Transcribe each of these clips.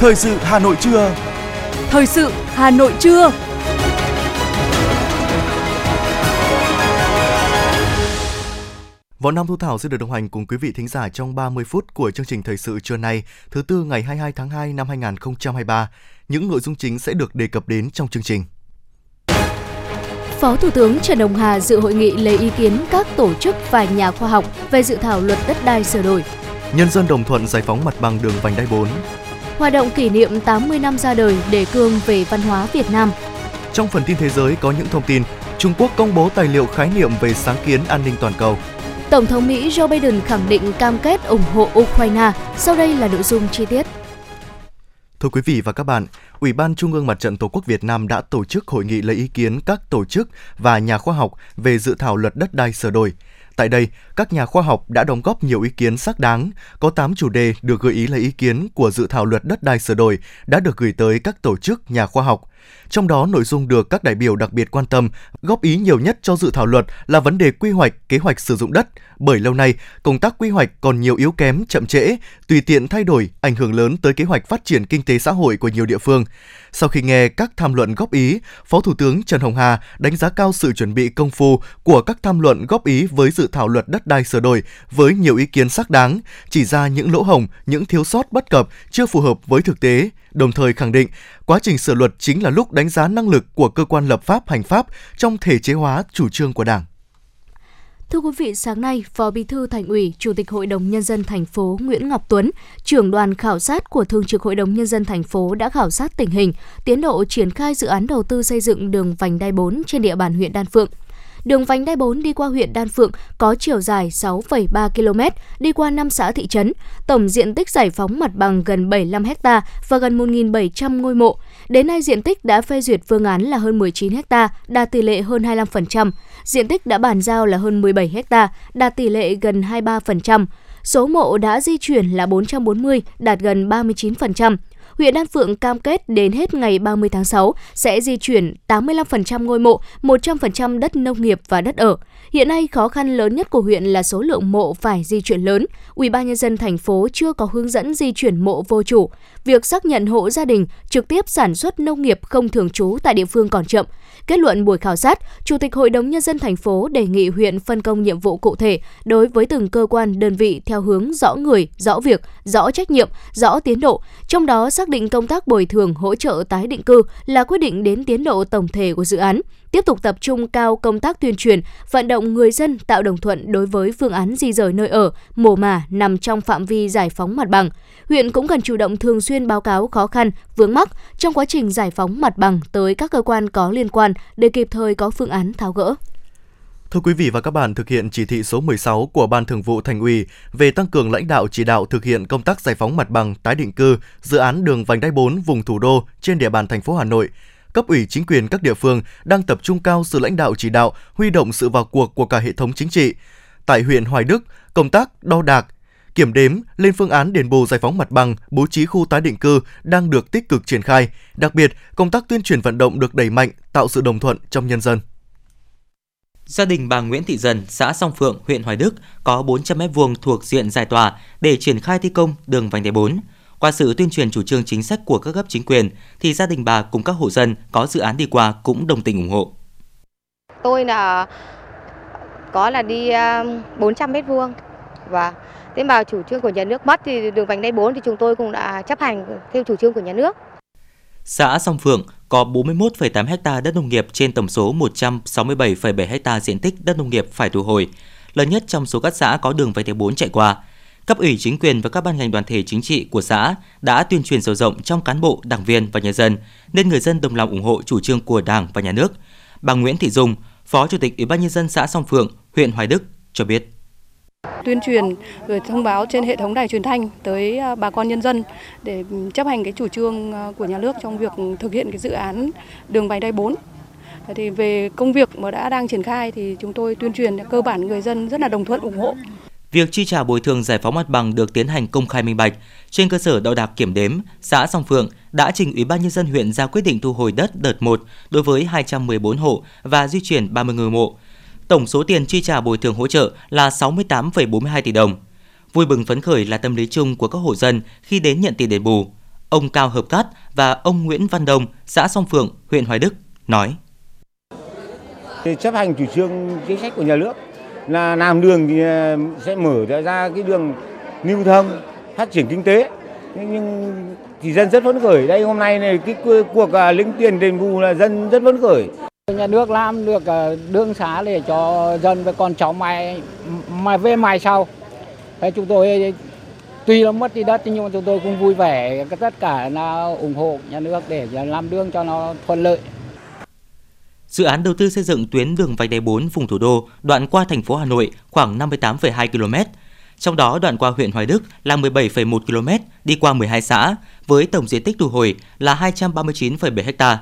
Thời sự Hà Nội trưa. Thời sự Hà Nội trưa. Võ Nam Thu Thảo sẽ được đồng hành cùng quý vị thính giả trong 30 phút của chương trình thời sự trưa nay, thứ tư ngày 22 tháng 2 năm 2023. Những nội dung chính sẽ được đề cập đến trong chương trình. Phó Thủ tướng Trần Hồng Hà dự hội nghị lấy ý kiến các tổ chức và nhà khoa học về dự thảo luật đất đai sửa đổi. Nhân dân đồng thuận giải phóng mặt bằng đường vành đai 4. Hoạt động kỷ niệm 80 năm ra đời đề cương về văn hóa Việt Nam. Trong phần tin thế giới có những thông tin, Trung Quốc công bố tài liệu khái niệm về sáng kiến an ninh toàn cầu. Tổng thống Mỹ Joe Biden khẳng định cam kết ủng hộ Ukraine. Sau đây là nội dung chi tiết. Thưa quý vị và các bạn, Ủy ban Trung ương Mặt trận Tổ quốc Việt Nam đã tổ chức hội nghị lấy ý kiến các tổ chức và nhà khoa học về dự thảo luật đất đai sửa đổi. Tại đây, các nhà khoa học đã đóng góp nhiều ý kiến xác đáng. Có 8 chủ đề được gợi ý lấy ý kiến của dự thảo luật đất đai sửa đổi đã được gửi tới các tổ chức nhà khoa học. Trong đó, nội dung được các đại biểu đặc biệt quan tâm, góp ý nhiều nhất cho dự thảo luật là vấn đề quy hoạch, kế hoạch sử dụng đất, bởi lâu nay, công tác quy hoạch còn nhiều yếu kém, chậm trễ, tùy tiện thay đổi, ảnh hưởng lớn tới kế hoạch phát triển kinh tế xã hội của nhiều địa phương. Sau khi nghe các tham luận góp ý, Phó Thủ tướng Trần Hồng Hà đánh giá cao sự chuẩn bị công phu của các tham luận góp ý với dự thảo luật đất đai sửa đổi với nhiều ý kiến xác đáng, chỉ ra những lỗ hổng, những thiếu sót bất cập chưa phù hợp với thực tế, đồng thời khẳng định quá trình sửa luật chính là lúc đánh giá năng lực của cơ quan lập pháp hành pháp trong thể chế hóa chủ trương của Đảng. Thưa quý vị, sáng nay, Phó Bí thư Thành ủy, Chủ tịch Hội đồng nhân dân thành phố Nguyễn Ngọc Tuấn, trưởng đoàn khảo sát của Thường trực Hội đồng nhân dân thành phố đã khảo sát tình hình, tiến độ triển khai dự án đầu tư xây dựng đường vành đai 4 trên địa bàn huyện Đan Phượng. Đường vành đai 4 đi qua huyện Đan Phượng có chiều dài 6,3 km, đi qua 5 xã thị trấn, tổng diện tích giải phóng mặt bằng gần 75 ha và gần 1.700 ngôi mộ. Đến nay diện tích đã phê duyệt phương án là hơn 19 ha, đạt tỷ lệ hơn 25%. Diện tích đã bàn giao là hơn 17 ha, đạt tỷ lệ gần 23%. Số mộ đã di chuyển là 440, đạt gần 39% huyện Đan Phượng cam kết đến hết ngày 30 tháng 6 sẽ di chuyển 85% ngôi mộ, 100% đất nông nghiệp và đất ở. Hiện nay khó khăn lớn nhất của huyện là số lượng mộ phải di chuyển lớn. Ủy ban nhân dân thành phố chưa có hướng dẫn di chuyển mộ vô chủ. Việc xác nhận hộ gia đình trực tiếp sản xuất nông nghiệp không thường trú tại địa phương còn chậm. Kết luận buổi khảo sát, Chủ tịch Hội đồng nhân dân thành phố đề nghị huyện phân công nhiệm vụ cụ thể đối với từng cơ quan đơn vị theo hướng rõ người, rõ việc, rõ trách nhiệm, rõ tiến độ, trong đó xác định công tác bồi thường hỗ trợ tái định cư là quyết định đến tiến độ tổng thể của dự án tiếp tục tập trung cao công tác tuyên truyền, vận động người dân tạo đồng thuận đối với phương án di rời nơi ở, mồ mả nằm trong phạm vi giải phóng mặt bằng. Huyện cũng cần chủ động thường xuyên báo cáo khó khăn, vướng mắc trong quá trình giải phóng mặt bằng tới các cơ quan có liên quan để kịp thời có phương án tháo gỡ. Thưa quý vị và các bạn, thực hiện chỉ thị số 16 của Ban Thường vụ Thành ủy về tăng cường lãnh đạo chỉ đạo thực hiện công tác giải phóng mặt bằng, tái định cư, dự án đường vành đai 4 vùng thủ đô trên địa bàn thành phố Hà Nội, cấp ủy chính quyền các địa phương đang tập trung cao sự lãnh đạo chỉ đạo, huy động sự vào cuộc của cả hệ thống chính trị. Tại huyện Hoài Đức, công tác đo đạc, kiểm đếm, lên phương án đền bù giải phóng mặt bằng, bố trí khu tái định cư đang được tích cực triển khai. Đặc biệt, công tác tuyên truyền vận động được đẩy mạnh, tạo sự đồng thuận trong nhân dân. Gia đình bà Nguyễn Thị Dần, xã Song Phượng, huyện Hoài Đức có 400 m2 thuộc diện giải tỏa để triển khai thi công đường vành đai 4. Qua sự tuyên truyền chủ trương chính sách của các cấp chính quyền, thì gia đình bà cùng các hộ dân có dự án đi qua cũng đồng tình ủng hộ. Tôi là có là đi 400 mét vuông và thế mà chủ trương của nhà nước mất thì đường vành đai 4 thì chúng tôi cũng đã chấp hành theo chủ trương của nhà nước. Xã Song Phượng có 41,8 ha đất nông nghiệp trên tổng số 167,7 ha diện tích đất nông nghiệp phải thu hồi, lớn nhất trong số các xã có đường vành đai 4 chạy qua cấp ủy chính quyền và các ban ngành đoàn thể chính trị của xã đã tuyên truyền sâu rộng trong cán bộ, đảng viên và nhân dân, nên người dân đồng lòng ủng hộ chủ trương của Đảng và Nhà nước. Bà Nguyễn Thị Dung, Phó Chủ tịch Ủy ban nhân dân xã Song Phượng, huyện Hoài Đức cho biết tuyên truyền rồi thông báo trên hệ thống đài truyền thanh tới à, bà con nhân dân để ừ, chấp hành cái chủ trương à, của nhà nước trong việc thực hiện cái dự án đường vành đai 4. Thì về công việc mà đã đang triển khai thì chúng tôi tuyên truyền cơ bản người dân rất là đồng thuận ủng hộ. Việc chi trả bồi thường giải phóng mặt bằng được tiến hành công khai minh bạch. Trên cơ sở đo đạc kiểm đếm, xã Song Phượng đã trình Ủy ban nhân dân huyện ra quyết định thu hồi đất đợt 1 đối với 214 hộ và di chuyển 30 người mộ. Tổng số tiền chi trả bồi thường hỗ trợ là 68,42 tỷ đồng. Vui mừng phấn khởi là tâm lý chung của các hộ dân khi đến nhận tiền đền bù. Ông Cao Hợp Cát và ông Nguyễn Văn Đông, xã Song Phượng, huyện Hoài Đức nói: chấp hành chủ trương chính sách của nhà nước là làm đường thì ờ, sẽ mở ra cái đường lưu thông, phát triển kinh tế. Nhưng thì dân rất phấn khởi. Đây, hôm nay này, cái cuộc ờ, lĩnh tiền đền bù là dân rất phấn khởi. Nhà nước làm được ờ, đường xá để cho dân và con cháu mai mai về mai sau. Thế chúng tôi, tuy là mất đi đất nhưng mà chúng tôi cũng vui vẻ. Tất cả là ủng hộ nhà nước để làm đường cho nó thuận lợi. Dự án đầu tư xây dựng tuyến đường vành đai 4 vùng thủ đô đoạn qua thành phố Hà Nội khoảng 58,2 km. Trong đó đoạn qua huyện Hoài Đức là 17,1 km, đi qua 12 xã với tổng diện tích thu hồi là 239,7 ha.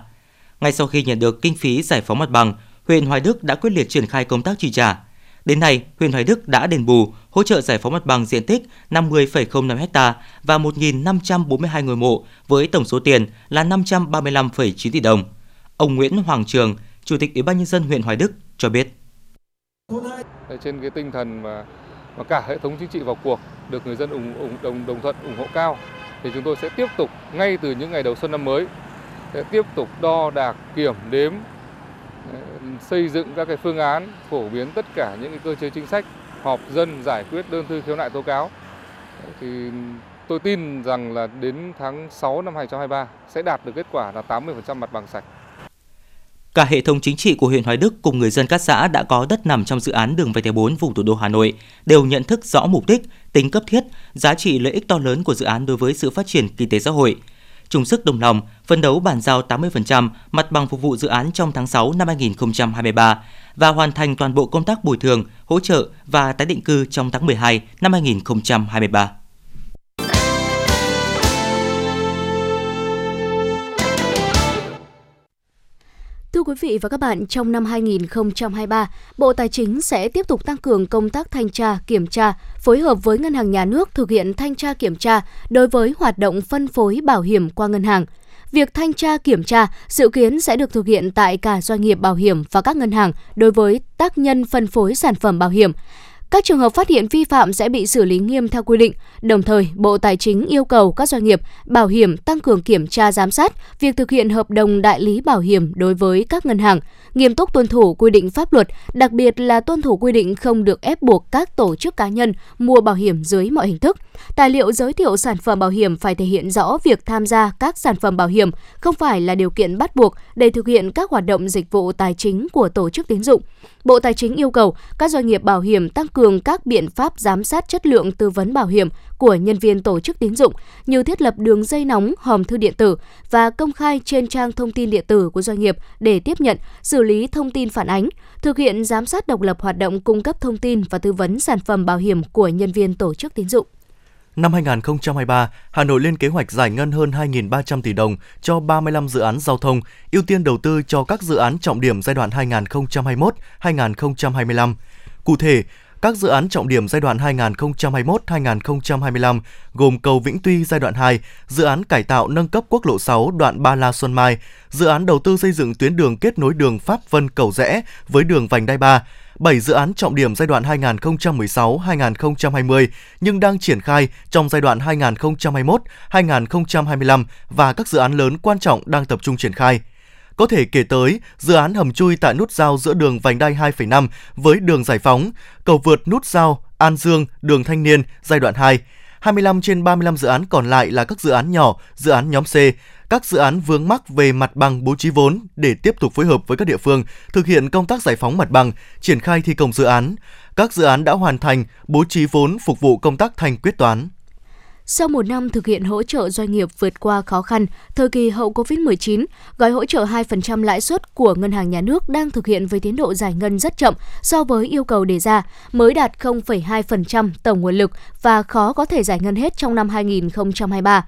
Ngay sau khi nhận được kinh phí giải phóng mặt bằng, huyện Hoài Đức đã quyết liệt triển khai công tác chi trả. Đến nay, huyện Hoài Đức đã đền bù, hỗ trợ giải phóng mặt bằng diện tích 50,05 ha và 1.542 ngôi mộ với tổng số tiền là 535,9 tỷ đồng. Ông Nguyễn Hoàng Trường, Chủ tịch Ủy ban nhân dân huyện Hoài Đức cho biết. Trên cái tinh thần mà, mà cả hệ thống chính trị vào cuộc được người dân ủng, ủng đồng đồng thuận ủng hộ cao thì chúng tôi sẽ tiếp tục ngay từ những ngày đầu xuân năm mới sẽ tiếp tục đo đạc kiểm đếm ờ, xây dựng các cái phương án phổ biến tất cả những cái cơ chế chính sách họp dân giải quyết đơn thư khiếu nại tố cáo thì tôi tin rằng là đến tháng 6 năm 2023 sẽ đạt được kết quả là 80% mặt bằng sạch. Cả hệ thống chính trị của huyện Hoài Đức cùng người dân các xã đã có đất nằm trong dự án đường vành đai 4 vùng thủ đô Hà Nội đều nhận thức rõ mục đích, tính cấp thiết, giá trị lợi ích to lớn của dự án đối với sự phát triển kinh tế xã hội. Chung sức đồng lòng, phấn đấu bàn giao 80% mặt bằng phục vụ dự án trong tháng 6 năm 2023 và hoàn thành toàn bộ công tác bồi thường, hỗ trợ và tái định cư trong tháng 12 năm 2023. Thưa quý vị và các bạn, trong năm 2023, Bộ Tài chính sẽ tiếp tục tăng cường công tác thanh tra, kiểm tra, phối hợp với Ngân hàng Nhà nước thực hiện thanh tra kiểm tra đối với hoạt động phân phối bảo hiểm qua ngân hàng. Việc thanh tra kiểm tra dự kiến sẽ được thực hiện tại cả doanh nghiệp bảo hiểm và các ngân hàng đối với tác nhân phân phối sản phẩm bảo hiểm. Các trường hợp phát hiện vi phạm sẽ bị xử lý nghiêm theo quy định. Đồng thời, Bộ Tài chính yêu cầu các doanh nghiệp bảo hiểm tăng cường kiểm tra giám sát việc thực hiện hợp đồng đại lý bảo hiểm đối với các ngân hàng, nghiêm túc tuân thủ quy định pháp luật, đặc biệt là tuân thủ quy định không được ép buộc các tổ chức cá nhân mua bảo hiểm dưới mọi hình thức. Tài liệu giới thiệu sản phẩm bảo hiểm phải thể hiện rõ việc tham gia các sản phẩm bảo hiểm không phải là điều kiện bắt buộc để thực hiện các hoạt động dịch vụ tài chính của tổ chức tín dụng. Bộ Tài chính yêu cầu các doanh nghiệp bảo hiểm tăng cường các biện pháp giám sát chất lượng tư vấn bảo hiểm của nhân viên tổ chức tín dụng như thiết lập đường dây nóng hòm thư điện tử và công khai trên trang thông tin điện tử của doanh nghiệp để tiếp nhận, xử lý thông tin phản ánh, thực hiện giám sát độc lập hoạt động cung cấp thông tin và tư vấn sản phẩm bảo hiểm của nhân viên tổ chức tín dụng. Năm 2023, Hà Nội lên kế hoạch giải ngân hơn 2.300 tỷ đồng cho 35 dự án giao thông, ưu tiên đầu tư cho các dự án trọng điểm giai đoạn 2021-2025. Cụ thể, các dự án trọng điểm giai đoạn 2021-2025 gồm cầu Vĩnh Tuy giai đoạn 2, dự án cải tạo nâng cấp quốc lộ 6 đoạn Ba La Xuân Mai, dự án đầu tư xây dựng tuyến đường kết nối đường Pháp Vân Cầu Rẽ với đường vành đai 3, 7 dự án trọng điểm giai đoạn 2016-2020 nhưng đang triển khai trong giai đoạn 2021-2025 và các dự án lớn quan trọng đang tập trung triển khai. Có thể kể tới dự án hầm chui tại nút giao giữa đường vành đai 2,5 với đường giải phóng, cầu vượt nút giao An Dương, đường Thanh Niên giai đoạn 2. 25 trên 35 dự án còn lại là các dự án nhỏ, dự án nhóm C, các dự án vướng mắc về mặt bằng bố trí vốn để tiếp tục phối hợp với các địa phương thực hiện công tác giải phóng mặt bằng, triển khai thi công dự án. Các dự án đã hoàn thành, bố trí vốn phục vụ công tác thanh quyết toán. Sau một năm thực hiện hỗ trợ doanh nghiệp vượt qua khó khăn, thời kỳ hậu Covid-19, gói hỗ trợ 2% lãi suất của Ngân hàng Nhà nước đang thực hiện với tiến độ giải ngân rất chậm so với yêu cầu đề ra, mới đạt 0,2% tổng nguồn lực và khó có thể giải ngân hết trong năm 2023.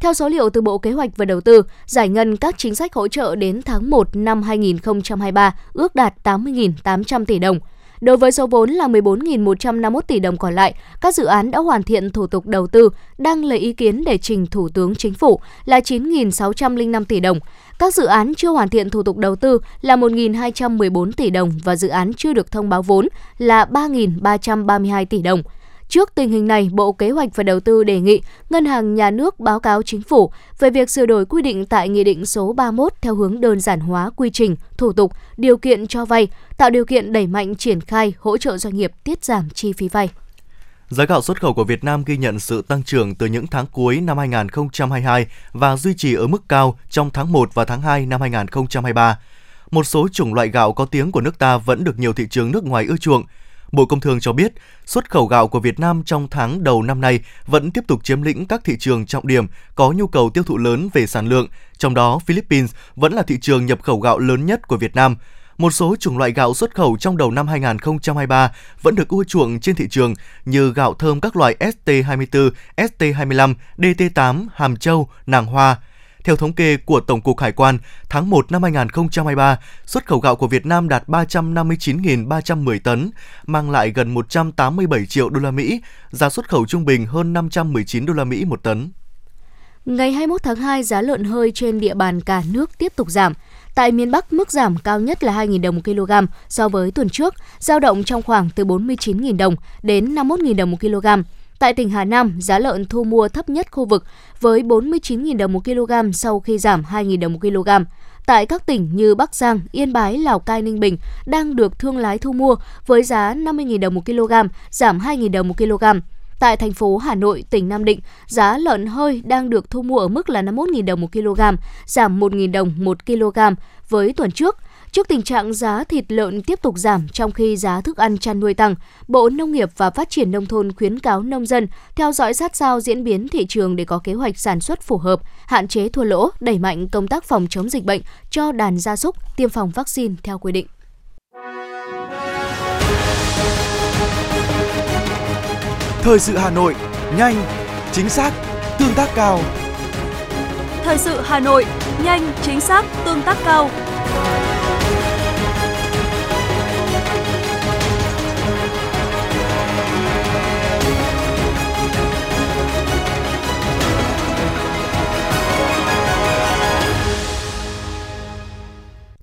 Theo số liệu từ Bộ Kế hoạch và Đầu tư, giải ngân các chính sách hỗ trợ đến tháng 1 năm 2023 ước đạt 80.800 tỷ đồng. Đối với số vốn là 14.151 tỷ đồng còn lại, các dự án đã hoàn thiện thủ tục đầu tư, đang lấy ý kiến để trình Thủ tướng Chính phủ là 9.605 tỷ đồng. Các dự án chưa hoàn thiện thủ tục đầu tư là 1.214 tỷ đồng và dự án chưa được thông báo vốn là 3.332 tỷ đồng. Trước tình hình này, Bộ Kế hoạch và Đầu tư đề nghị Ngân hàng Nhà nước báo cáo chính phủ về việc sửa đổi quy định tại Nghị định số 31 theo hướng đơn giản hóa quy trình, thủ tục, điều kiện cho vay, tạo điều kiện đẩy mạnh triển khai hỗ trợ doanh nghiệp tiết giảm chi phí vay. Giá gạo xuất khẩu của Việt Nam ghi nhận sự tăng trưởng từ những tháng cuối năm 2022 và duy trì ở mức cao trong tháng 1 và tháng 2 năm 2023. Một số chủng loại gạo có tiếng của nước ta vẫn được nhiều thị trường nước ngoài ưa chuộng. Bộ Công Thương cho biết, xuất khẩu gạo của Việt Nam trong tháng đầu năm nay vẫn tiếp tục chiếm lĩnh các thị trường trọng điểm có nhu cầu tiêu thụ lớn về sản lượng, trong đó Philippines vẫn là thị trường nhập khẩu gạo lớn nhất của Việt Nam. Một số chủng loại gạo xuất khẩu trong đầu năm 2023 vẫn được ưa chuộng trên thị trường như gạo thơm các loại ST24, ST25, DT8, Hàm Châu, Nàng Hoa. Theo thống kê của Tổng cục Hải quan, tháng 1 năm 2023, xuất khẩu gạo của Việt Nam đạt 359.310 tấn, mang lại gần 187 triệu đô la Mỹ, giá xuất khẩu trung bình hơn 519 đô la Mỹ một tấn. Ngày 21 tháng 2, giá lợn hơi trên địa bàn cả nước tiếp tục giảm. Tại miền Bắc, mức giảm cao nhất là 2.000 đồng một kg so với tuần trước, giao động trong khoảng từ 49.000 đồng đến 51.000 đồng một kg. Tại tỉnh Hà Nam, giá lợn thu mua thấp nhất khu vực với 49.000 đồng một kg sau khi giảm 2.000 đồng một kg. Tại các tỉnh như Bắc Giang, Yên Bái, Lào Cai, Ninh Bình đang được thương lái thu mua với giá 50.000 đồng một kg, giảm 2.000 đồng một kg. Tại thành phố Hà Nội, tỉnh Nam Định, giá lợn hơi đang được thu mua ở mức là 51.000 đồng một kg, giảm 1.000 đồng một kg với tuần trước. Trước tình trạng giá thịt lợn tiếp tục giảm trong khi giá thức ăn chăn nuôi tăng, Bộ Nông nghiệp và Phát triển Nông thôn khuyến cáo nông dân theo dõi sát sao diễn biến thị trường để có kế hoạch sản xuất phù hợp, hạn chế thua lỗ, đẩy mạnh công tác phòng chống dịch bệnh cho đàn gia súc, tiêm phòng vaccine theo quy định. Thời sự Hà Nội, nhanh, chính xác, tương tác cao. Thời sự Hà Nội, nhanh, chính xác, tương tác cao.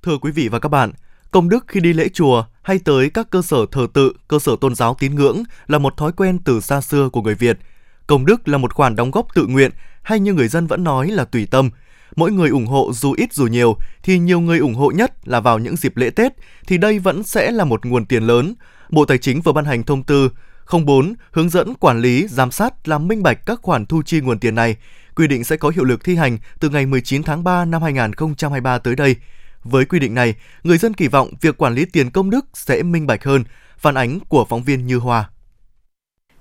Thưa quý vị và các bạn, công đức khi đi lễ chùa hay tới các cơ sở thờ tự, cơ sở tôn giáo tín ngưỡng là một thói quen từ xa xưa của người Việt. Công đức là một khoản đóng góp tự nguyện hay như người dân vẫn nói là tùy tâm. Mỗi người ủng hộ dù ít dù nhiều thì nhiều người ủng hộ nhất là vào những dịp lễ Tết thì đây vẫn sẽ là một nguồn tiền lớn. Bộ Tài chính vừa ban hành thông tư 04 hướng dẫn quản lý, giám sát làm minh bạch các khoản thu chi nguồn tiền này. Quy định sẽ có hiệu lực thi hành từ ngày 19 tháng 3 năm 2023 tới đây. Với quy định này, người dân kỳ vọng việc quản lý tiền công đức sẽ minh bạch hơn, phản ánh của phóng viên Như Hoa.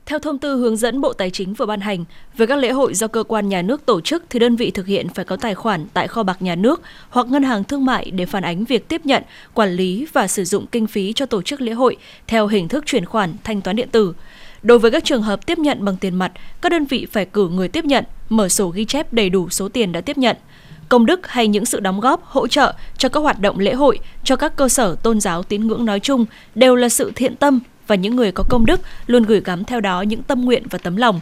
Theo thông tư hướng dẫn Bộ Tài chính vừa ban hành, về các lễ hội do cơ quan nhà nước tổ chức thì đơn vị thực hiện phải có tài khoản tại kho bạc nhà nước hoặc ngân hàng thương mại để phản ánh việc tiếp nhận, quản lý và sử dụng kinh phí cho tổ chức lễ hội theo hình thức chuyển khoản thanh toán điện tử. Đối với các trường hợp tiếp nhận bằng tiền mặt, các đơn vị phải cử người tiếp nhận, mở sổ ghi chép đầy đủ số tiền đã tiếp nhận – công đức hay những sự đóng góp, hỗ trợ cho các hoạt động lễ hội, cho các cơ sở tôn giáo tín ngưỡng nói chung đều là sự thiện tâm và những người có công đức luôn gửi gắm theo đó những tâm nguyện và tấm lòng.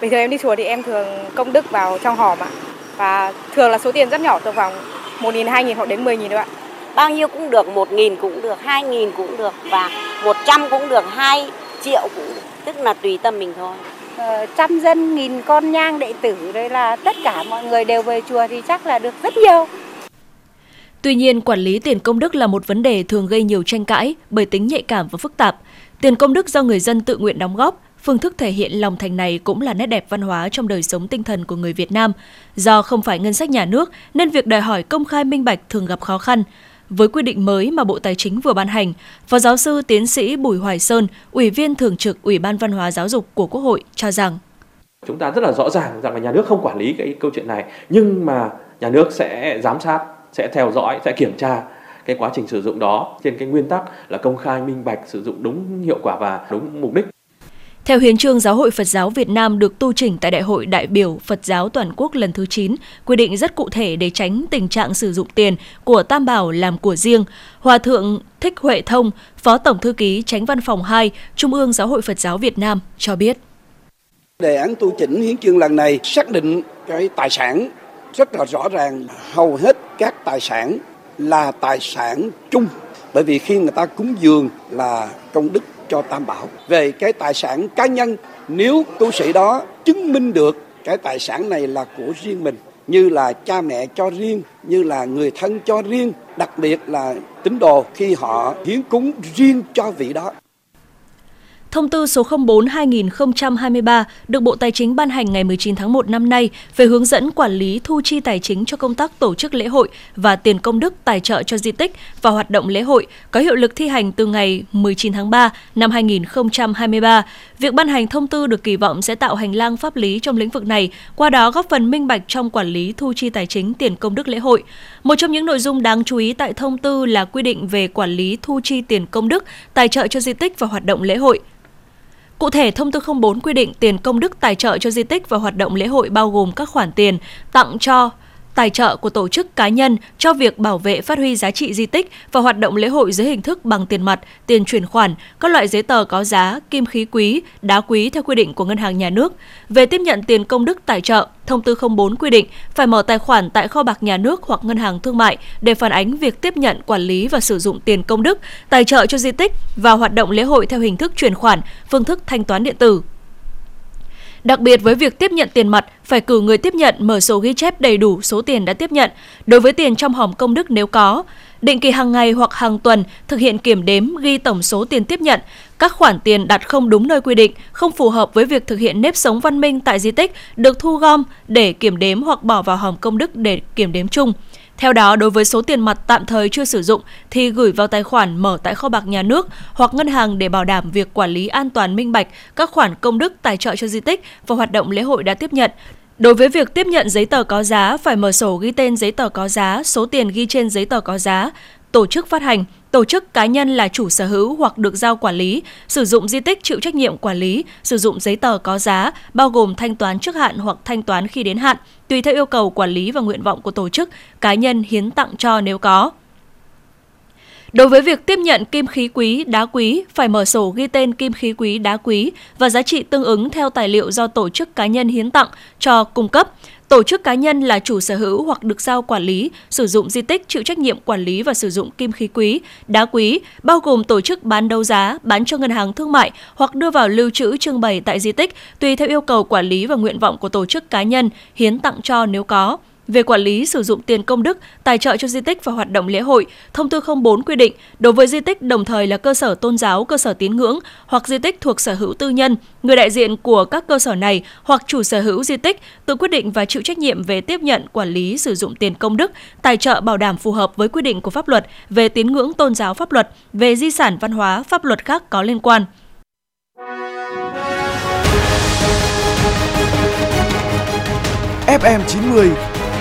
Bình thường em đi chùa thì em thường công đức vào trong hòm ạ. Và thường là số tiền rất nhỏ, từ khoảng 1 nghìn, 2 nghìn hoặc đến 10 nghìn thôi ạ. Bao nhiêu cũng được, 1 nghìn cũng được, 2 nghìn cũng được và 100 cũng được, 2 triệu cũng được. Tức là tùy tâm mình thôi. Ờ, trăm dân nghìn con nhang đệ tử đây là tất cả mọi người đều về chùa thì chắc là được rất nhiều. Tuy nhiên, quản lý tiền công đức là một vấn đề thường gây nhiều tranh cãi bởi tính nhạy cảm và phức tạp. Tiền công đức do người dân tự nguyện đóng góp, phương thức thể hiện lòng thành này cũng là nét đẹp văn hóa trong đời sống tinh thần của người Việt Nam. Do không phải ngân sách nhà nước nên việc đòi hỏi công khai minh bạch thường gặp khó khăn. Với quy định mới mà Bộ Tài chính vừa ban hành, Phó giáo sư tiến sĩ Bùi Hoài Sơn, Ủy viên Thường trực Ủy ban Văn hóa Giáo dục của Quốc hội cho rằng. Chúng ta rất là rõ ràng rằng là nhà nước không quản lý cái câu chuyện này, nhưng mà nhà nước sẽ giám sát, sẽ theo dõi, sẽ kiểm tra cái quá trình sử dụng đó trên cái nguyên tắc là công khai minh bạch sử dụng đúng hiệu quả và đúng mục đích theo hiến trương Giáo hội Phật giáo Việt Nam được tu chỉnh tại Đại hội đại biểu Phật giáo toàn quốc lần thứ 9, quy định rất cụ thể để tránh tình trạng sử dụng tiền của Tam Bảo làm của riêng. Hòa thượng Thích Huệ Thông, Phó Tổng thư ký Tránh Văn phòng 2, Trung ương Giáo hội Phật giáo Việt Nam cho biết. Đề án tu chỉnh hiến trương lần này xác định cái tài sản rất là rõ ràng, hầu hết các tài sản là tài sản chung bởi vì khi người ta cúng dường là công đức cho Tam Bảo. Về cái tài sản cá nhân, nếu tu sĩ đó chứng minh được cái tài sản này là của riêng mình như là cha mẹ cho riêng, như là người thân cho riêng, đặc biệt là tín đồ khi họ hiến cúng riêng cho vị đó Thông tư số 04-2023 được Bộ Tài chính ban hành ngày 19 tháng 1 năm nay về hướng dẫn quản lý thu chi tài chính cho công tác tổ chức lễ hội và tiền công đức tài trợ cho di tích và hoạt động lễ hội có hiệu lực thi hành từ ngày 19 tháng 3 năm 2023. Việc ban hành thông tư được kỳ vọng sẽ tạo hành lang pháp lý trong lĩnh vực này, qua đó góp phần minh bạch trong quản lý thu chi tài chính tiền công đức lễ hội. Một trong những nội dung đáng chú ý tại thông tư là quy định về quản lý thu chi tiền công đức, tài trợ cho di tích và hoạt động lễ hội. Cụ thể, thông tư 04 quy định tiền công đức tài trợ cho di tích và hoạt động lễ hội bao gồm các khoản tiền tặng cho tài trợ của tổ chức cá nhân cho việc bảo vệ phát huy giá trị di tích và hoạt động lễ hội dưới hình thức bằng tiền mặt, tiền chuyển khoản, các loại giấy tờ có giá, kim khí quý, đá quý theo quy định của Ngân hàng Nhà nước. Về tiếp nhận tiền công đức tài trợ, Thông tư 04 quy định phải mở tài khoản tại kho bạc nhà nước hoặc ngân hàng thương mại để phản ánh việc tiếp nhận, quản lý và sử dụng tiền công đức, tài trợ cho di tích và hoạt động lễ hội theo hình thức chuyển khoản, phương thức thanh toán điện tử. Đặc biệt với việc tiếp nhận tiền mặt, phải cử người tiếp nhận mở sổ ghi chép đầy đủ số tiền đã tiếp nhận. Đối với tiền trong hòm công đức nếu có, định kỳ hàng ngày hoặc hàng tuần thực hiện kiểm đếm ghi tổng số tiền tiếp nhận, các khoản tiền đặt không đúng nơi quy định, không phù hợp với việc thực hiện nếp sống văn minh tại di tích được thu gom để kiểm đếm hoặc bỏ vào hòm công đức để kiểm đếm chung. Theo đó, đối với số tiền mặt tạm thời chưa sử dụng thì gửi vào tài khoản mở tại kho bạc nhà nước hoặc ngân hàng để bảo đảm việc quản lý an toàn minh bạch các khoản công đức tài trợ cho di tích và hoạt động lễ hội đã tiếp nhận. Đối với việc tiếp nhận giấy tờ có giá, phải mở sổ ghi tên giấy tờ có giá, số tiền ghi trên giấy tờ có giá, tổ chức phát hành, tổ chức cá nhân là chủ sở hữu hoặc được giao quản lý, sử dụng di tích chịu trách nhiệm quản lý, sử dụng giấy tờ có giá, bao gồm thanh toán trước hạn hoặc thanh toán khi đến hạn, tùy theo yêu cầu quản lý và nguyện vọng của tổ chức, cá nhân hiến tặng cho nếu có. Đối với việc tiếp nhận kim khí quý, đá quý, phải mở sổ ghi tên kim khí quý, đá quý và giá trị tương ứng theo tài liệu do tổ chức cá nhân hiến tặng cho cung cấp. Tổ chức cá nhân là chủ sở hữu hoặc được giao quản lý, sử dụng di tích chịu trách nhiệm quản lý và sử dụng kim khí quý, đá quý, bao gồm tổ chức bán đấu giá, bán cho ngân hàng thương mại hoặc đưa vào lưu trữ trưng bày tại di tích, tùy theo yêu cầu quản lý và nguyện vọng của tổ chức cá nhân, hiến tặng cho nếu có. Về quản lý sử dụng tiền công đức, tài trợ cho di tích và hoạt động lễ hội, Thông tư 04 quy định đối với di tích đồng thời là cơ sở tôn giáo, cơ sở tín ngưỡng hoặc di tích thuộc sở hữu tư nhân, người đại diện của các cơ sở này hoặc chủ sở hữu di tích tự quyết định và chịu trách nhiệm về tiếp nhận, quản lý sử dụng tiền công đức, tài trợ bảo đảm phù hợp với quy định của pháp luật về tín ngưỡng tôn giáo pháp luật, về di sản văn hóa, pháp luật khác có liên quan. FM 90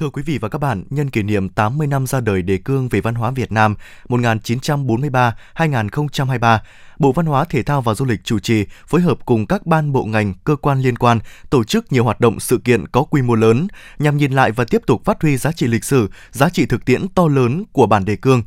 Thưa quý vị và các bạn, nhân kỷ niệm 80 năm ra đời đề cương về văn hóa Việt Nam 1943-2023, Bộ Văn hóa Thể thao và Du lịch chủ trì phối hợp cùng các ban bộ ngành, cơ quan liên quan tổ chức nhiều hoạt động sự kiện có quy mô lớn nhằm nhìn lại và tiếp tục phát huy giá trị lịch sử, giá trị thực tiễn to lớn của bản đề cương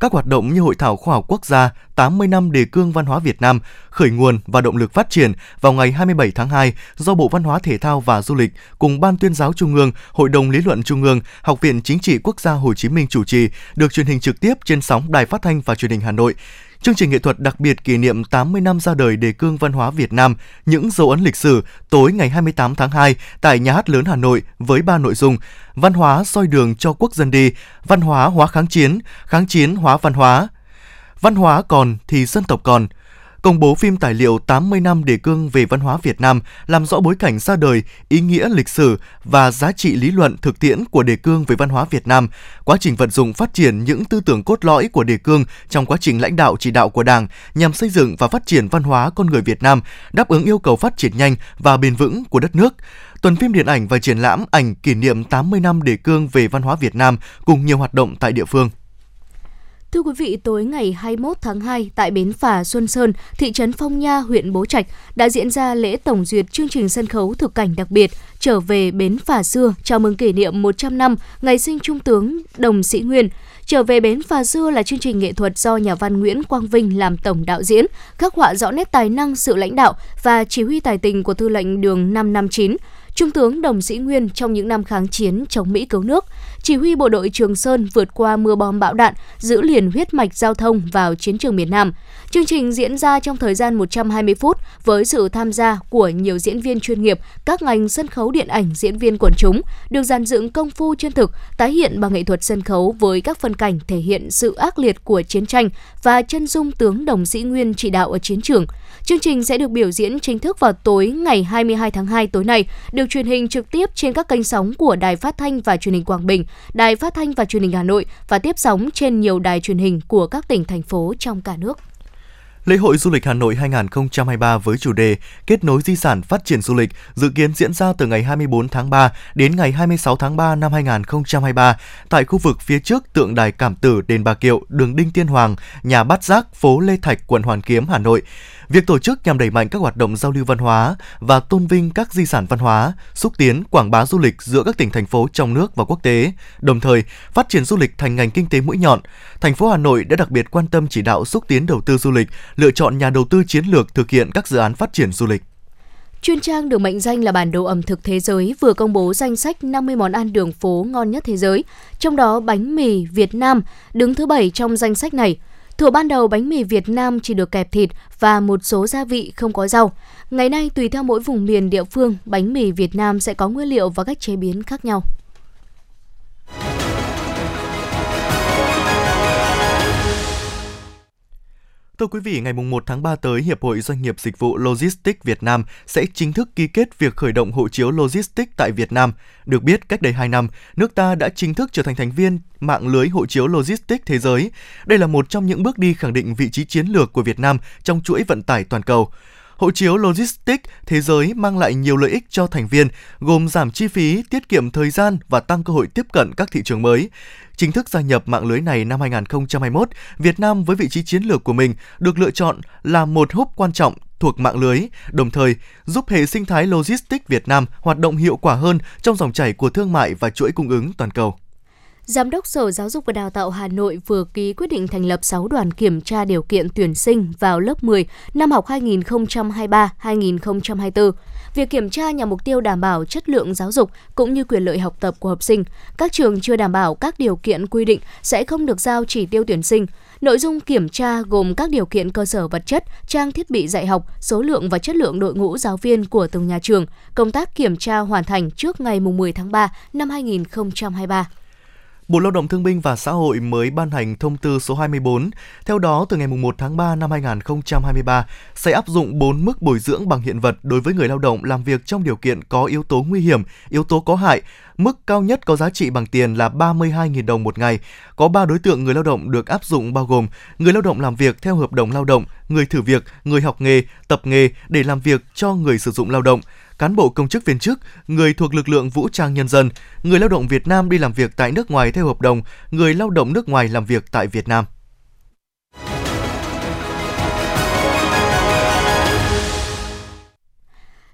các hoạt động như Hội thảo khoa học quốc gia 80 năm đề cương văn hóa Việt Nam, khởi nguồn và động lực phát triển vào ngày 27 tháng 2 do Bộ Văn hóa Thể thao và Du lịch cùng Ban tuyên giáo Trung ương, Hội đồng lý luận Trung ương, Học viện Chính trị Quốc gia Hồ Chí Minh chủ trì, được truyền hình trực tiếp trên sóng Đài Phát thanh và Truyền hình Hà Nội. Chương trình nghệ thuật đặc biệt kỷ niệm 80 năm ra đời đề cương văn hóa Việt Nam, những dấu ấn lịch sử tối ngày 28 tháng 2 tại Nhà hát lớn Hà Nội với ba nội dung: Văn hóa soi đường cho quốc dân đi, Văn hóa hóa kháng chiến, kháng chiến hóa văn hóa. Văn hóa còn thì dân tộc còn – công bố phim tài liệu 80 năm đề cương về văn hóa Việt Nam, làm rõ bối cảnh ra đời, ý nghĩa lịch sử và giá trị lý luận thực tiễn của đề cương về văn hóa Việt Nam, quá trình vận dụng phát triển những tư tưởng cốt lõi của đề cương trong quá trình lãnh đạo chỉ đạo của Đảng nhằm xây dựng và phát triển văn hóa con người Việt Nam, đáp ứng yêu cầu phát triển nhanh và bền vững của đất nước tuần phim điện ảnh và triển lãm ảnh kỷ niệm 80 năm đề cương về văn hóa Việt Nam cùng nhiều hoạt động tại địa phương. Thưa quý vị, tối ngày 21 tháng 2 tại bến phà Xuân Sơn, thị trấn Phong Nha, huyện Bố Trạch đã diễn ra lễ tổng duyệt chương trình sân khấu thực cảnh đặc biệt trở về bến phà xưa chào mừng kỷ niệm 100 năm ngày sinh Trung tướng Đồng Sĩ Nguyên. Trở về bến phà xưa là chương trình nghệ thuật do nhà văn Nguyễn Quang Vinh làm tổng đạo diễn, khắc họa rõ nét tài năng, sự lãnh đạo và chỉ huy tài tình của tư lệnh đường 559, Trung tướng Đồng Sĩ Nguyên trong những năm kháng chiến chống Mỹ cứu nước, chỉ huy bộ đội Trường Sơn vượt qua mưa bom bão đạn, giữ liền huyết mạch giao thông vào chiến trường miền Nam. Chương trình diễn ra trong thời gian 120 phút với sự tham gia của nhiều diễn viên chuyên nghiệp, các ngành sân khấu điện ảnh, diễn viên quần chúng, được dàn dựng công phu chân thực, tái hiện bằng nghệ thuật sân khấu với các phân cảnh thể hiện sự ác liệt của chiến tranh và chân dung tướng Đồng Sĩ Nguyên chỉ đạo ở chiến trường. Chương trình sẽ được biểu diễn chính thức vào tối ngày 22 tháng 2 tối nay, được truyền hình trực tiếp trên các kênh sóng của Đài Phát thanh và Truyền hình Quảng Bình, Đài Phát thanh và Truyền hình Hà Nội và tiếp sóng trên nhiều đài truyền hình của các tỉnh thành phố trong cả nước. Lễ hội du lịch Hà Nội 2023 với chủ đề Kết nối di sản phát triển du lịch dự kiến diễn ra từ ngày 24 tháng 3 đến ngày 26 tháng 3 năm 2023 tại khu vực phía trước tượng đài Cảm Tử đền Bà Kiệu, đường Đinh Tiên Hoàng, nhà Bát Giác, phố Lê Thạch, quận Hoàn Kiếm, Hà Nội. Việc tổ chức nhằm đẩy mạnh các hoạt động giao lưu văn hóa và tôn vinh các di sản văn hóa, xúc tiến quảng bá du lịch giữa các tỉnh thành phố trong nước và quốc tế, đồng thời phát triển du lịch thành ngành kinh tế mũi nhọn. Thành phố Hà Nội đã đặc biệt quan tâm chỉ đạo xúc tiến đầu tư du lịch, lựa chọn nhà đầu tư chiến lược thực hiện các dự án phát triển du lịch. Chuyên trang được mệnh danh là bản đồ ẩm thực thế giới vừa công bố danh sách 50 món ăn đường phố ngon nhất thế giới, trong đó bánh mì Việt Nam đứng thứ 7 trong danh sách này. Thủa ban đầu bánh mì Việt Nam chỉ được kẹp thịt và một số gia vị không có rau. Ngày nay tùy theo mỗi vùng miền địa phương, bánh mì Việt Nam sẽ có nguyên liệu và cách chế biến khác nhau. Thưa quý vị, ngày 1 tháng 3 tới, Hiệp hội Doanh nghiệp Dịch vụ Logistics Việt Nam sẽ chính thức ký kết việc khởi động hộ chiếu Logistics tại Việt Nam. Được biết, cách đây 2 năm, nước ta đã chính thức trở thành thành viên mạng lưới hộ chiếu Logistics thế giới. Đây là một trong những bước đi khẳng định vị trí chiến lược của Việt Nam trong chuỗi vận tải toàn cầu. Hộ chiếu Logistics thế giới mang lại nhiều lợi ích cho thành viên, gồm giảm chi phí, tiết kiệm thời gian và tăng cơ hội tiếp cận các thị trường mới. Chính thức gia nhập mạng lưới này năm 2021, Việt Nam với vị trí chiến lược của mình được lựa chọn là một hub quan trọng thuộc mạng lưới, đồng thời giúp hệ sinh thái logistics Việt Nam hoạt động hiệu quả hơn trong dòng chảy của thương mại và chuỗi cung ứng toàn cầu. Giám đốc Sở Giáo dục và Đào tạo Hà Nội vừa ký quyết định thành lập 6 đoàn kiểm tra điều kiện tuyển sinh vào lớp 10 năm học 2023-2024. Việc kiểm tra nhằm mục tiêu đảm bảo chất lượng giáo dục cũng như quyền lợi học tập của học sinh. Các trường chưa đảm bảo các điều kiện quy định sẽ không được giao chỉ tiêu tuyển sinh. Nội dung kiểm tra gồm các điều kiện cơ sở vật chất, trang thiết bị dạy học, số lượng và chất lượng đội ngũ giáo viên của từng nhà trường. Công tác kiểm tra hoàn thành trước ngày 10 tháng 3 năm 2023. Bộ Lao động Thương binh và Xã hội mới ban hành thông tư số 24. Theo đó, từ ngày 1 tháng 3 năm 2023 sẽ áp dụng 4 mức bồi dưỡng bằng hiện vật đối với người lao động làm việc trong điều kiện có yếu tố nguy hiểm, yếu tố có hại. Mức cao nhất có giá trị bằng tiền là 32.000 đồng một ngày. Có 3 đối tượng người lao động được áp dụng bao gồm người lao động làm việc theo hợp đồng lao động, người thử việc, người học nghề, tập nghề để làm việc cho người sử dụng lao động cán bộ công chức viên chức, người thuộc lực lượng vũ trang nhân dân, người lao động Việt Nam đi làm việc tại nước ngoài theo hợp đồng, người lao động nước ngoài làm việc tại Việt Nam.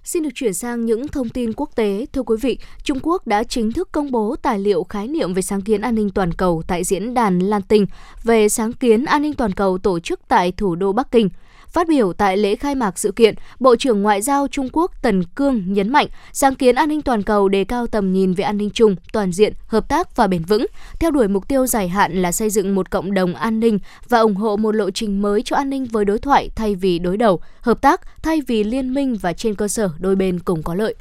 Xin được chuyển sang những thông tin quốc tế. Thưa quý vị, Trung Quốc đã chính thức công bố tài liệu khái niệm về sáng kiến an ninh toàn cầu tại diễn đàn Lan Tinh về sáng kiến an ninh toàn cầu tổ chức tại thủ đô Bắc Kinh – Phát biểu tại lễ khai mạc sự kiện, Bộ trưởng Ngoại giao Trung Quốc Tần Cương nhấn mạnh sáng kiến an ninh toàn cầu đề cao tầm nhìn về an ninh chung, toàn diện, hợp tác và bền vững, theo đuổi mục tiêu dài hạn là xây dựng một cộng đồng an ninh và ủng hộ một lộ trình mới cho an ninh với đối thoại thay vì đối đầu, hợp tác thay vì liên minh và trên cơ sở đôi bên cùng có lợi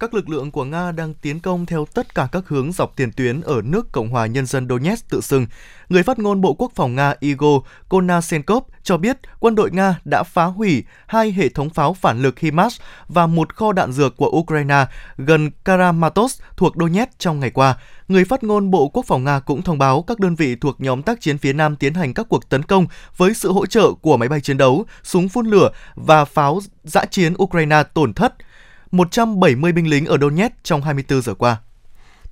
các lực lượng của Nga đang tiến công theo tất cả các hướng dọc tiền tuyến ở nước Cộng hòa Nhân dân Donetsk tự xưng. Người phát ngôn Bộ Quốc phòng Nga Igor Konasenkov cho biết quân đội Nga đã phá hủy hai hệ thống pháo phản lực HIMARS và một kho đạn dược của Ukraine gần Karamatos thuộc Donetsk trong ngày qua. Người phát ngôn Bộ Quốc phòng Nga cũng thông báo các đơn vị thuộc nhóm tác chiến phía Nam tiến hành các cuộc tấn công với sự hỗ trợ của máy bay chiến đấu, súng phun lửa và pháo giã chiến Ukraine tổn thất 170 binh lính ở Donetsk trong 24 giờ qua.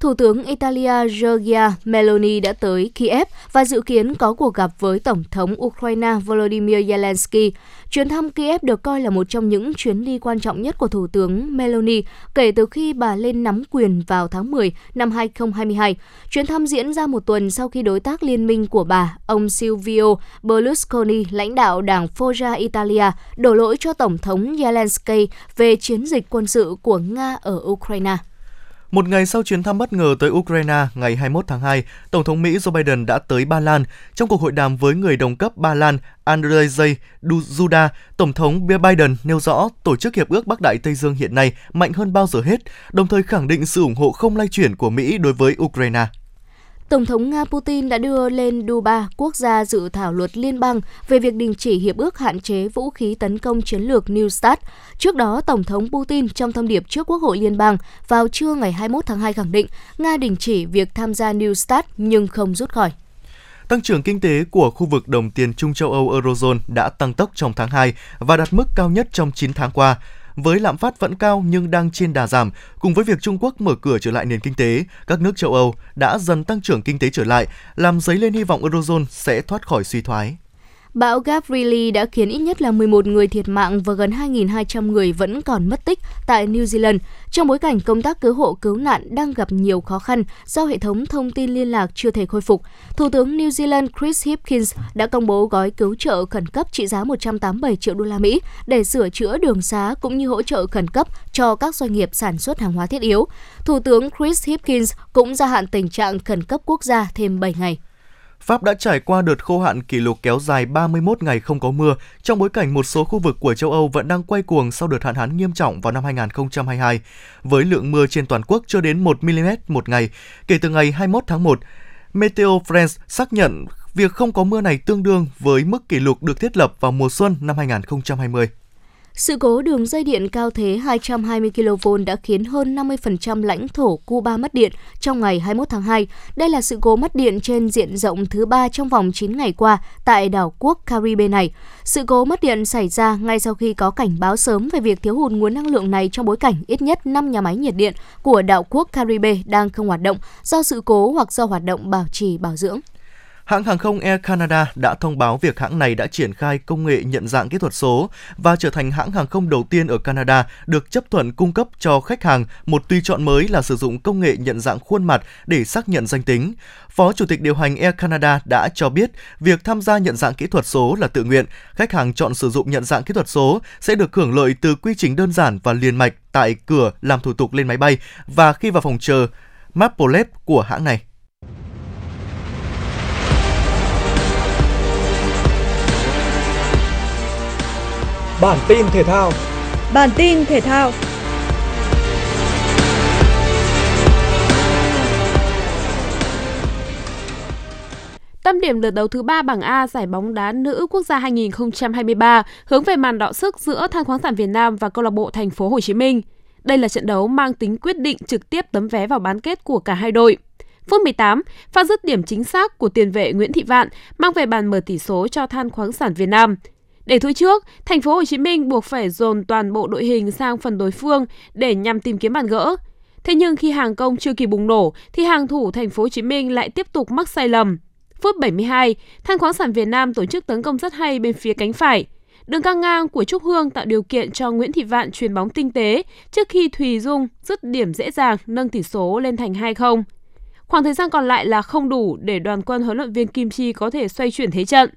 Thủ tướng Italia Giorgia Meloni đã tới Kiev và dự kiến có cuộc gặp với Tổng thống Ukraine Volodymyr Zelensky. Chuyến thăm Kiev được coi là một trong những chuyến đi quan trọng nhất của Thủ tướng Meloni kể từ khi bà lên nắm quyền vào tháng 10 năm 2022. Chuyến thăm diễn ra một tuần sau khi đối tác liên minh của bà, ông Silvio Berlusconi, lãnh đạo đảng Forza Italia, đổ lỗi cho Tổng thống Zelensky về chiến dịch quân sự của Nga ở Ukraine. Một ngày sau chuyến thăm bất ngờ tới Ukraine ngày 21 tháng 2, Tổng thống Mỹ Joe Biden đã tới Ba Lan. Trong cuộc hội đàm với người đồng cấp Ba Lan Andrzej Duda, Tổng thống Biden nêu rõ tổ chức Hiệp ước Bắc Đại Tây Dương hiện nay mạnh hơn bao giờ hết, đồng thời khẳng định sự ủng hộ không lay chuyển của Mỹ đối với Ukraine. Tổng thống Nga Putin đã đưa lên Duba, quốc gia dự thảo luật liên bang về việc đình chỉ hiệp ước hạn chế vũ khí tấn công chiến lược New START. Trước đó, Tổng thống Putin trong thông điệp trước Quốc hội Liên bang vào trưa ngày 21 tháng 2 khẳng định Nga đình chỉ việc tham gia New START nhưng không rút khỏi. Tăng trưởng kinh tế của khu vực đồng tiền Trung châu Âu Eurozone đã tăng tốc trong tháng 2 và đạt mức cao nhất trong 9 tháng qua với lạm phát vẫn cao nhưng đang trên đà giảm, cùng với việc Trung Quốc mở cửa trở lại nền kinh tế, các nước châu Âu đã dần tăng trưởng kinh tế trở lại, làm dấy lên hy vọng Eurozone sẽ thoát khỏi suy thoái. Bão Gabrielle đã khiến ít nhất là 11 người thiệt mạng và gần 2.200 người vẫn còn mất tích tại New Zealand, trong bối cảnh công tác cứu hộ cứu nạn đang gặp nhiều khó khăn do hệ thống thông tin liên lạc chưa thể khôi phục. Thủ tướng New Zealand Chris Hipkins đã công bố gói cứu trợ khẩn cấp trị giá 187 triệu đô la Mỹ để sửa chữa đường xá cũng như hỗ trợ khẩn cấp cho các doanh nghiệp sản xuất hàng hóa thiết yếu. Thủ tướng Chris Hipkins cũng gia hạn tình trạng khẩn cấp quốc gia thêm 7 ngày. Pháp đã trải qua đợt khô hạn kỷ lục kéo dài 31 ngày không có mưa, trong bối cảnh một số khu vực của châu Âu vẫn đang quay cuồng sau đợt hạn hán nghiêm trọng vào năm 2022, với lượng mưa trên toàn quốc chưa đến 1 mm một ngày kể từ ngày 21 tháng 1. Meteo France xác nhận việc không có mưa này tương đương với mức kỷ lục được thiết lập vào mùa xuân năm 2020. Sự cố đường dây điện cao thế 220 kV đã khiến hơn 50% lãnh thổ Cuba mất điện trong ngày 21 tháng 2. Đây là sự cố mất điện trên diện rộng thứ ba trong vòng 9 ngày qua tại đảo quốc Caribe này. Sự cố mất điện xảy ra ngay sau khi có cảnh báo sớm về việc thiếu hụt nguồn năng lượng này trong bối cảnh ít nhất 5 nhà máy nhiệt điện của đảo quốc Caribe đang không hoạt động do sự cố hoặc do hoạt động bảo trì, bảo dưỡng. Hãng hàng không Air Canada đã thông báo việc hãng này đã triển khai công nghệ nhận dạng kỹ thuật số và trở thành hãng hàng không đầu tiên ở Canada được chấp thuận cung cấp cho khách hàng một tùy chọn mới là sử dụng công nghệ nhận dạng khuôn mặt để xác nhận danh tính. Phó Chủ tịch điều hành Air Canada đã cho biết việc tham gia nhận dạng kỹ thuật số là tự nguyện. Khách hàng chọn sử dụng nhận dạng kỹ thuật số sẽ được hưởng lợi từ quy trình đơn giản và liền mạch tại cửa làm thủ tục lên máy bay và khi vào phòng chờ Maplelet của hãng này. Bản tin thể thao. Bản tin thể thao. Tâm điểm lượt đấu thứ 3 bảng A giải bóng đá nữ quốc gia 2023 hướng về màn đọ sức giữa Than khoáng sản Việt Nam và câu lạc bộ Thành phố Hồ Chí Minh. Đây là trận đấu mang tính quyết định trực tiếp tấm vé vào bán kết của cả hai đội. Phút 18, pha dứt điểm chính xác của tiền vệ Nguyễn Thị Vạn mang về bàn mở tỷ số cho Than khoáng sản Việt Nam. Để thua trước, thành phố Hồ Chí Minh buộc phải dồn toàn bộ đội hình sang phần đối phương để nhằm tìm kiếm bàn gỡ. Thế nhưng khi hàng công chưa kịp bùng nổ thì hàng thủ thành phố Hồ Chí Minh lại tiếp tục mắc sai lầm. Phút 72, Than khoáng sản Việt Nam tổ chức tấn công rất hay bên phía cánh phải. Đường căng ngang của Trúc Hương tạo điều kiện cho Nguyễn Thị Vạn chuyền bóng tinh tế trước khi Thùy Dung dứt điểm dễ dàng nâng tỷ số lên thành 2-0. Khoảng thời gian còn lại là không đủ để đoàn quân huấn luyện viên Kim Chi có thể xoay chuyển thế trận.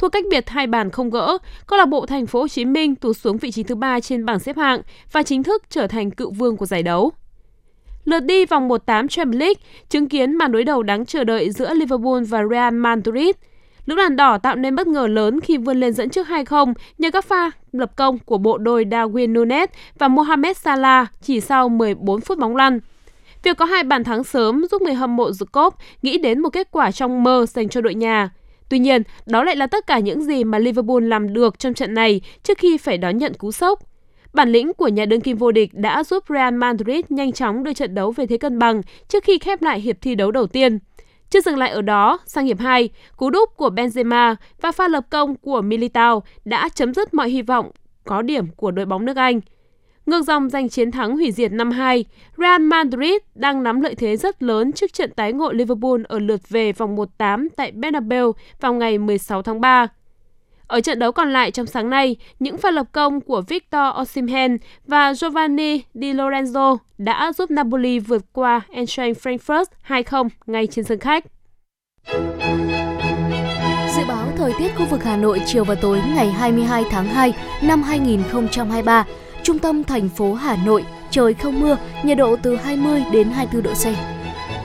Thua cách biệt hai bàn không gỡ, câu lạc bộ Thành phố Hồ Chí Minh tụt xuống vị trí thứ ba trên bảng xếp hạng và chính thức trở thành cựu vương của giải đấu. Lượt đi vòng 1/8 Champions League chứng kiến màn đối đầu đáng chờ đợi giữa Liverpool và Real Madrid. Lữ đoàn đỏ tạo nên bất ngờ lớn khi vươn lên dẫn trước 2-0 nhờ các pha lập công của bộ đôi Darwin Nunes và Mohamed Salah chỉ sau 14 phút bóng lăn. Việc có hai bàn thắng sớm giúp người hâm mộ Jacob nghĩ đến một kết quả trong mơ dành cho đội nhà. Tuy nhiên, đó lại là tất cả những gì mà Liverpool làm được trong trận này trước khi phải đón nhận cú sốc. Bản lĩnh của nhà đương kim vô địch đã giúp Real Madrid nhanh chóng đưa trận đấu về thế cân bằng trước khi khép lại hiệp thi đấu đầu tiên. Chưa dừng lại ở đó, sang hiệp 2, cú đúp của Benzema và pha lập công của Militao đã chấm dứt mọi hy vọng có điểm của đội bóng nước Anh ngược dòng giành chiến thắng hủy diệt năm 2, Real Madrid đang nắm lợi thế rất lớn trước trận tái ngộ Liverpool ở lượt về vòng 1-8 tại Bernabeu vào ngày 16 tháng 3. Ở trận đấu còn lại trong sáng nay, những pha lập công của Victor Osimhen và Giovanni Di Lorenzo đã giúp Napoli vượt qua Eintracht Frankfurt 2-0 ngay trên sân khách. Dự báo thời tiết khu vực Hà Nội chiều và tối ngày 22 tháng 2 năm 2023, trung tâm thành phố Hà Nội, trời không mưa, nhiệt độ từ 20 đến 24 độ C.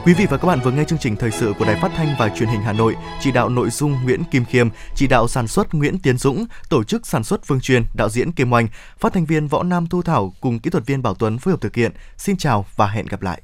Quý vị và các bạn vừa nghe chương trình thời sự của Đài Phát thanh và Truyền hình Hà Nội, chỉ đạo nội dung Nguyễn Kim Khiêm, chỉ đạo sản xuất Nguyễn Tiến Dũng, tổ chức sản xuất Phương Truyền, đạo diễn Kim Oanh, phát thanh viên Võ Nam Thu Thảo cùng kỹ thuật viên Bảo Tuấn phối hợp thực hiện. Xin chào và hẹn gặp lại.